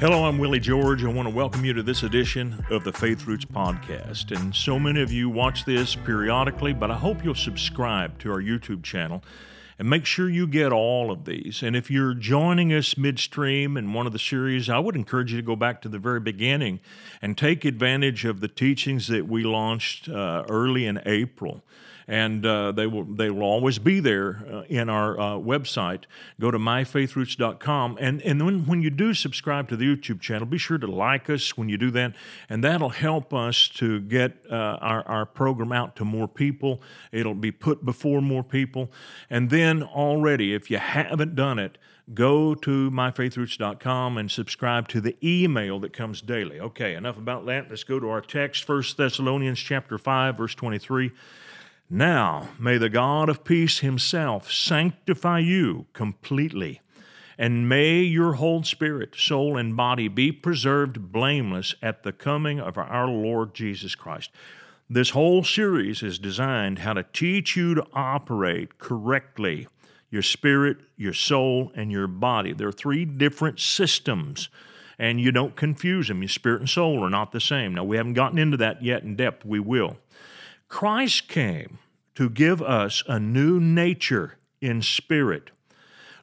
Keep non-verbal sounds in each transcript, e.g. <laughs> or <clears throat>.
Hello, I'm Willie George. I want to welcome you to this edition of the Faith Roots podcast. And so many of you watch this periodically, but I hope you'll subscribe to our YouTube channel and make sure you get all of these. And if you're joining us midstream in one of the series, I would encourage you to go back to the very beginning and take advantage of the teachings that we launched uh, early in April and uh, they will they will always be there uh, in our uh, website. Go to myfaithroots.com, and and when when you do subscribe to the YouTube channel, be sure to like us when you do that, and that'll help us to get uh, our our program out to more people. It'll be put before more people, and then already, if you haven't done it go to myfaithroots.com and subscribe to the email that comes daily. Okay, enough about that. Let's go to our text, 1 Thessalonians chapter 5 verse 23. Now may the God of peace himself sanctify you completely, and may your whole spirit, soul, and body be preserved blameless at the coming of our Lord Jesus Christ. This whole series is designed how to teach you to operate correctly your spirit, your soul, and your body. There are three different systems, and you don't confuse them. Your spirit and soul are not the same. Now, we haven't gotten into that yet in depth. We will. Christ came to give us a new nature in spirit.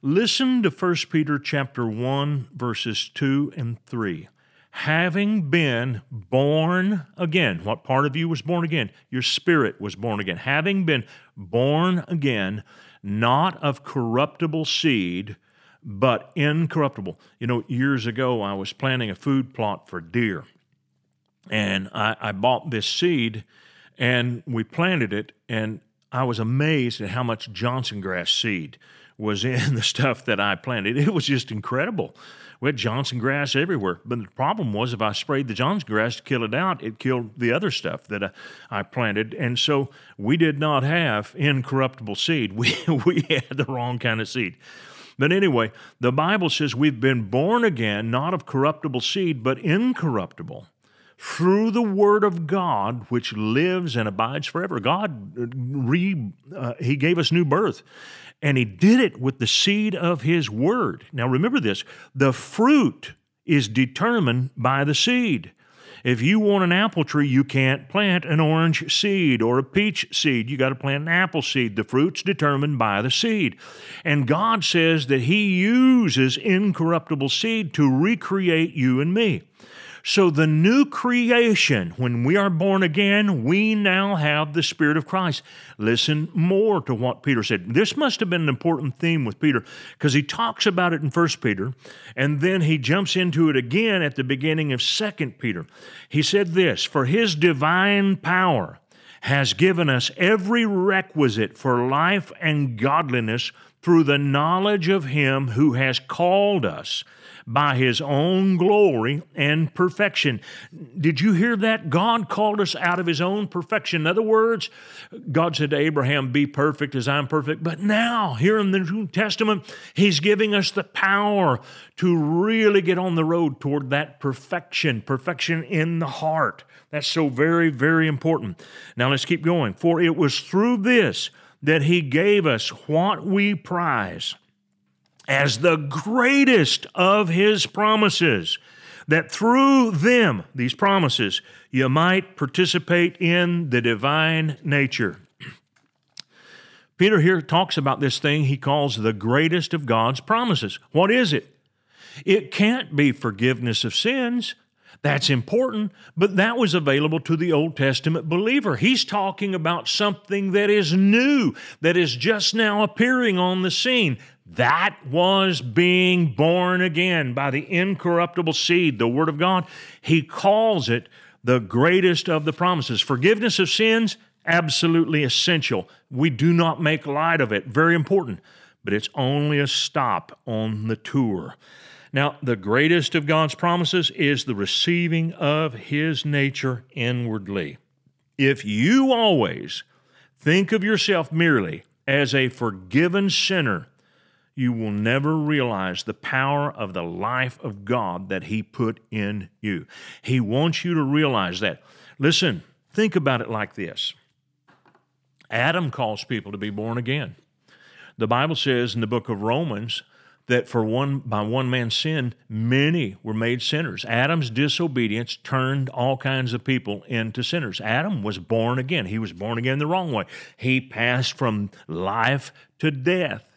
Listen to 1 Peter chapter 1 verses 2 and 3. Having been born again, what part of you was born again? Your spirit was born again. Having been born again, not of corruptible seed, but incorruptible. You know, years ago I was planting a food plot for deer, and I, I bought this seed and we planted it, and I was amazed at how much Johnson grass seed was in <laughs> the stuff that I planted. It was just incredible. We had Johnson grass everywhere. But the problem was if I sprayed the Johnson grass to kill it out, it killed the other stuff that uh, I planted. And so we did not have incorruptible seed. <laughs> We, we had the wrong kind of seed. But anyway, the Bible says we've been born again, not of corruptible seed, but incorruptible through the Word of God, which lives and abides forever. God, uh, re, uh, He gave us new birth, and He did it with the seed of His Word. Now remember this the fruit is determined by the seed. If you want an apple tree, you can't plant an orange seed or a peach seed. You got to plant an apple seed. The fruit's determined by the seed. And God says that He uses incorruptible seed to recreate you and me. So, the new creation, when we are born again, we now have the Spirit of Christ. Listen more to what Peter said. This must have been an important theme with Peter because he talks about it in 1 Peter and then he jumps into it again at the beginning of 2 Peter. He said this For his divine power has given us every requisite for life and godliness through the knowledge of him who has called us by his own glory and perfection. Did you hear that? God called us out of his own perfection. In other words, God said to Abraham, Be perfect as I'm perfect. But now, here in the New Testament, he's giving us the power to really get on the road toward that perfection, perfection in the heart. That's so very, very important. Now let's keep going. For it was through this that he gave us what we prize as the greatest of his promises, that through them, these promises, you might participate in the divine nature. <clears throat> Peter here talks about this thing he calls the greatest of God's promises. What is it? It can't be forgiveness of sins. That's important, but that was available to the Old Testament believer. He's talking about something that is new, that is just now appearing on the scene. That was being born again by the incorruptible seed, the Word of God. He calls it the greatest of the promises. Forgiveness of sins, absolutely essential. We do not make light of it, very important, but it's only a stop on the tour. Now, the greatest of God's promises is the receiving of His nature inwardly. If you always think of yourself merely as a forgiven sinner, you will never realize the power of the life of God that He put in you. He wants you to realize that. Listen, think about it like this Adam calls people to be born again. The Bible says in the book of Romans that for one by one man's sin many were made sinners. Adam's disobedience turned all kinds of people into sinners. Adam was born again. He was born again the wrong way. He passed from life to death.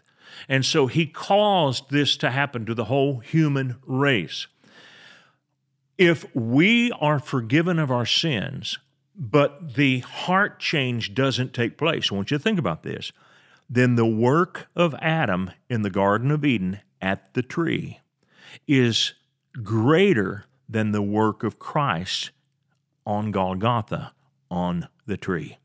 And so he caused this to happen to the whole human race. If we are forgiven of our sins but the heart change doesn't take place i want you to think about this then the work of Adam in the Garden of Eden at the tree is greater than the work of Christ on Golgotha on the tree.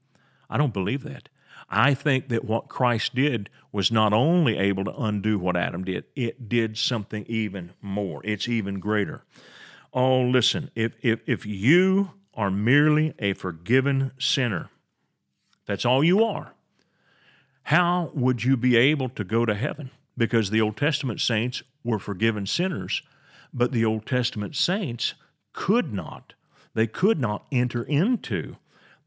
I don't believe that. I think that what Christ did was not only able to undo what Adam did, it did something even more. It's even greater. Oh, listen, if, if, if you are merely a forgiven sinner, that's all you are, how would you be able to go to heaven? Because the Old Testament saints were forgiven sinners, but the Old Testament saints could not. They could not enter into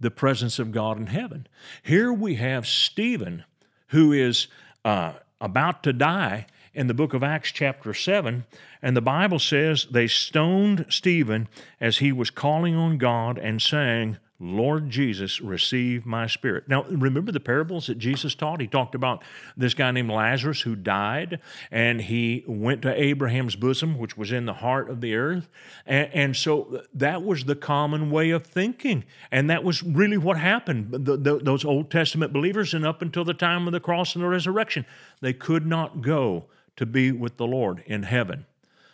the presence of God in heaven. Here we have Stephen, who is uh, about to die in the book of Acts, chapter 7, and the Bible says they stoned Stephen as he was calling on God and saying, Lord Jesus, receive my spirit. Now, remember the parables that Jesus taught? He talked about this guy named Lazarus who died, and he went to Abraham's bosom, which was in the heart of the earth. And, and so that was the common way of thinking. And that was really what happened. The, the, those Old Testament believers, and up until the time of the cross and the resurrection, they could not go to be with the Lord in heaven.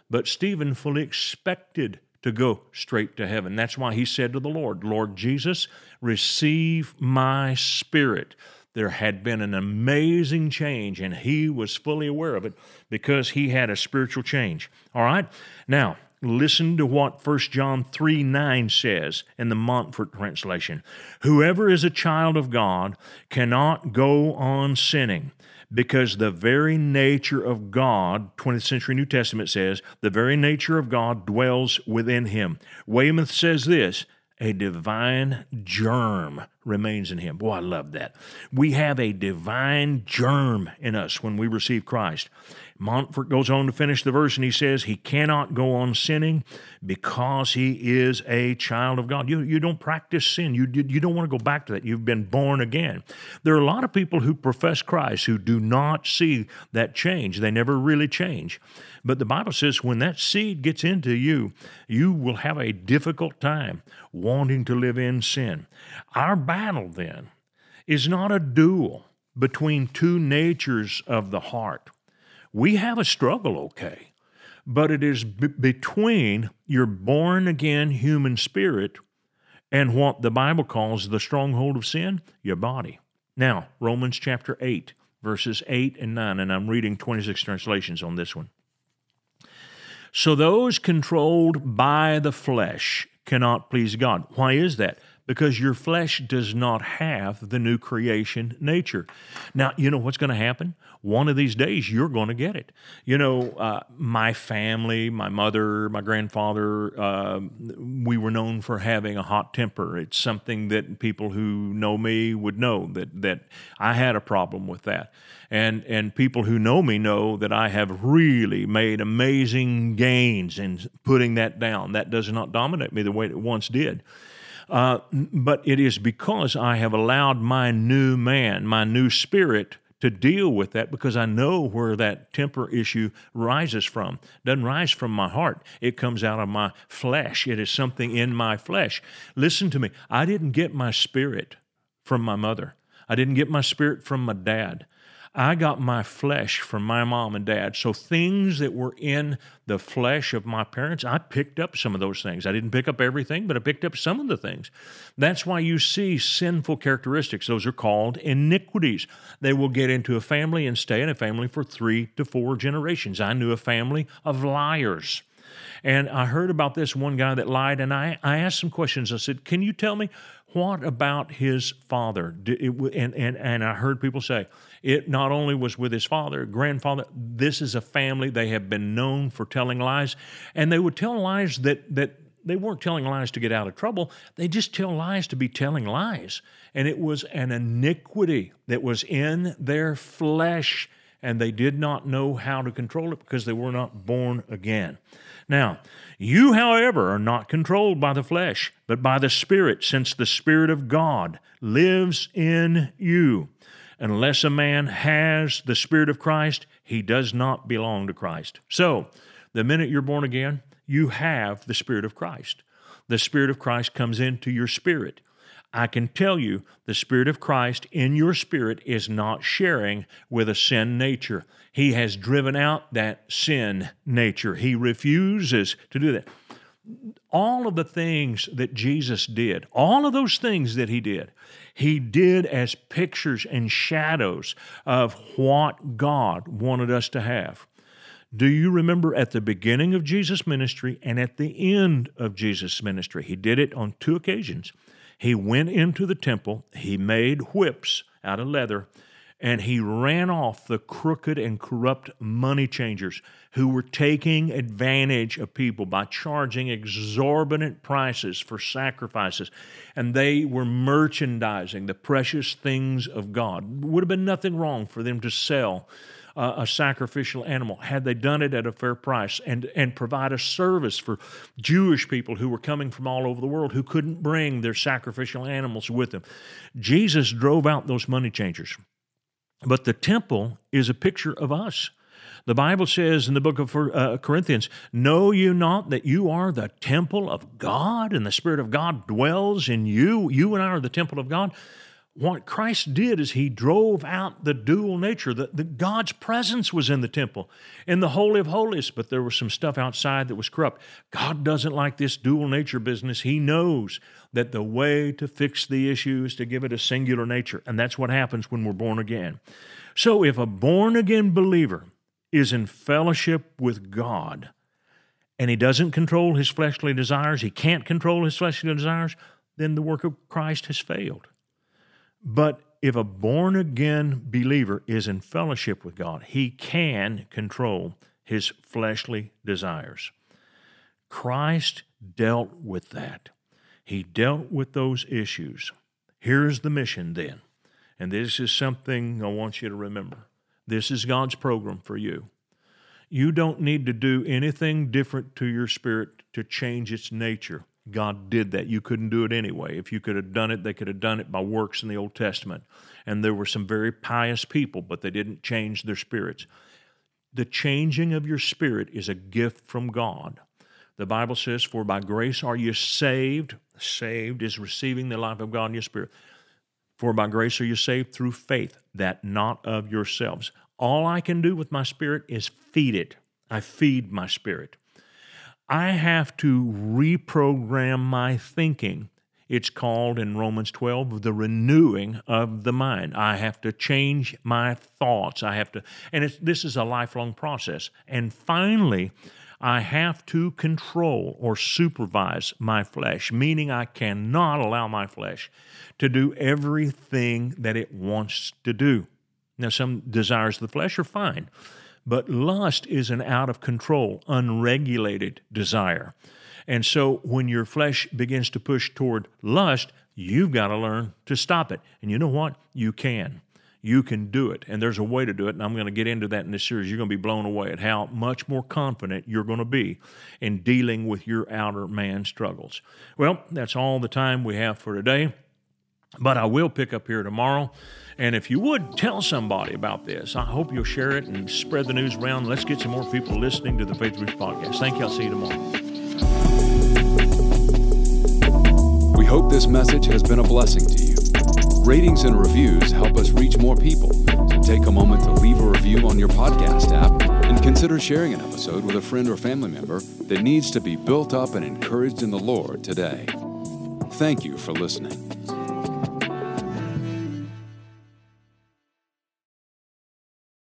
But Stephen fully expected to go straight to heaven. That's why he said to the Lord, Lord Jesus, receive my spirit. There had been an amazing change, and he was fully aware of it because he had a spiritual change. All right? Now, listen to what 1 John 3 9 says in the Montfort translation Whoever is a child of God cannot go on sinning because the very nature of God, 20th century New Testament says, the very nature of God dwells within him. Weymouth says this a divine germ remains in him. Boy, I love that. We have a divine germ in us when we receive Christ. Montfort goes on to finish the verse and he says, He cannot go on sinning because he is a child of God. You, you don't practice sin. You, you don't want to go back to that. You've been born again. There are a lot of people who profess Christ who do not see that change. They never really change. But the Bible says when that seed gets into you, you will have a difficult time wanting to live in sin. Our battle then is not a duel between two natures of the heart. We have a struggle, okay, but it is b- between your born again human spirit and what the Bible calls the stronghold of sin, your body. Now, Romans chapter 8, verses 8 and 9, and I'm reading 26 translations on this one. So those controlled by the flesh cannot please God. Why is that? Because your flesh does not have the new creation nature. Now, you know what's going to happen? One of these days, you're going to get it. You know, uh, my family, my mother, my grandfather, uh, we were known for having a hot temper. It's something that people who know me would know that that I had a problem with that. And, and people who know me know that I have really made amazing gains in putting that down. That does not dominate me the way it once did. Uh, but it is because I have allowed my new man, my new spirit, to deal with that because I know where that temper issue rises from. Doesn't rise from my heart. It comes out of my flesh. It is something in my flesh. Listen to me. I didn't get my spirit from my mother. I didn't get my spirit from my dad. I got my flesh from my mom and dad. So things that were in the flesh of my parents, I picked up some of those things. I didn't pick up everything, but I picked up some of the things. That's why you see sinful characteristics. Those are called iniquities. They will get into a family and stay in a family for three to four generations. I knew a family of liars. And I heard about this one guy that lied, and I, I asked some questions. I said, Can you tell me What about his father? And, and, and I heard people say it not only was with his father, grandfather, this is a family. They have been known for telling lies. And they would tell lies that, that they weren't telling lies to get out of trouble. They just tell lies to be telling lies. And it was an iniquity that was in their flesh, and they did not know how to control it because they were not born again. Now, you, however, are not controlled by the flesh, but by the Spirit, since the Spirit of God lives in you. Unless a man has the Spirit of Christ, he does not belong to Christ. So, the minute you're born again, you have the Spirit of Christ. The Spirit of Christ comes into your spirit. I can tell you the Spirit of Christ in your spirit is not sharing with a sin nature. He has driven out that sin nature. He refuses to do that. All of the things that Jesus did, all of those things that he did, he did as pictures and shadows of what God wanted us to have. Do you remember at the beginning of Jesus' ministry and at the end of Jesus' ministry? He did it on two occasions. He went into the temple, he made whips out of leather, and he ran off the crooked and corrupt money changers who were taking advantage of people by charging exorbitant prices for sacrifices. And they were merchandising the precious things of God. Would have been nothing wrong for them to sell uh, a sacrificial animal had they done it at a fair price and, and provide a service for Jewish people who were coming from all over the world who couldn't bring their sacrificial animals with them. Jesus drove out those money changers. But the temple is a picture of us. The Bible says in the book of uh, Corinthians, Know you not that you are the temple of God and the Spirit of God dwells in you? You and I are the temple of God what Christ did is he drove out the dual nature. The, God's presence was in the temple, in the Holy of Holies, but there was some stuff outside that was corrupt. God doesn't like this dual nature business. He knows that the way to fix the issue is to give it a singular nature, and that's what happens when we're born again. So if a born again believer is in fellowship with God, and he doesn't control his fleshly desires, he can't control his fleshly desires, then the work of Christ has failed. But if a born again believer is in fellowship with God, he can control his fleshly desires. Christ dealt with that. He dealt with those issues. Here's the mission then. And this is something I want you to remember. This is God's program for you. You don't need to do anything different to your spirit to change its nature. God did that. You couldn't do it anyway. If you could have done it, they could have done it by works in the Old Testament. And there were some very pious people, but they didn't change their spirits. The changing of your spirit is a gift from God. The Bible says, For by grace are you saved. Saved is receiving the life of God in your spirit. For by grace are you saved through faith, that not of yourselves. All I can do with my spirit is feed it. I feed my spirit. I have to reprogram my thinking. It's called in Romans 12 the renewing of the mind. I have to change my thoughts. I have to, and this is a lifelong process. And finally, I have to control or supervise my flesh, meaning I cannot allow my flesh to do everything that it wants to do. Now, some desires of the flesh are fine, but lust is an out of control, unregulated desire. And so when your flesh begins to push toward lust, you've got to learn to stop it. And you know what? You can. You can do it. And there's a way to do it. And I'm going to get into that in this series. You're going to be blown away at how much more confident you're going to be in dealing with your outer man struggles. Well, that's all the time we have for today. But I will pick up here tomorrow. And if you would tell somebody about this, I hope you'll share it and spread the news around. Let's get some more people listening to the Faith Roots podcast. Thank you. I'll see you tomorrow. We hope this message has been a blessing to you. Ratings and reviews help us reach more people. So take a moment to leave a review on your podcast app and consider sharing an episode with a friend or family member that needs to be built up and encouraged in the Lord today. Thank you for listening.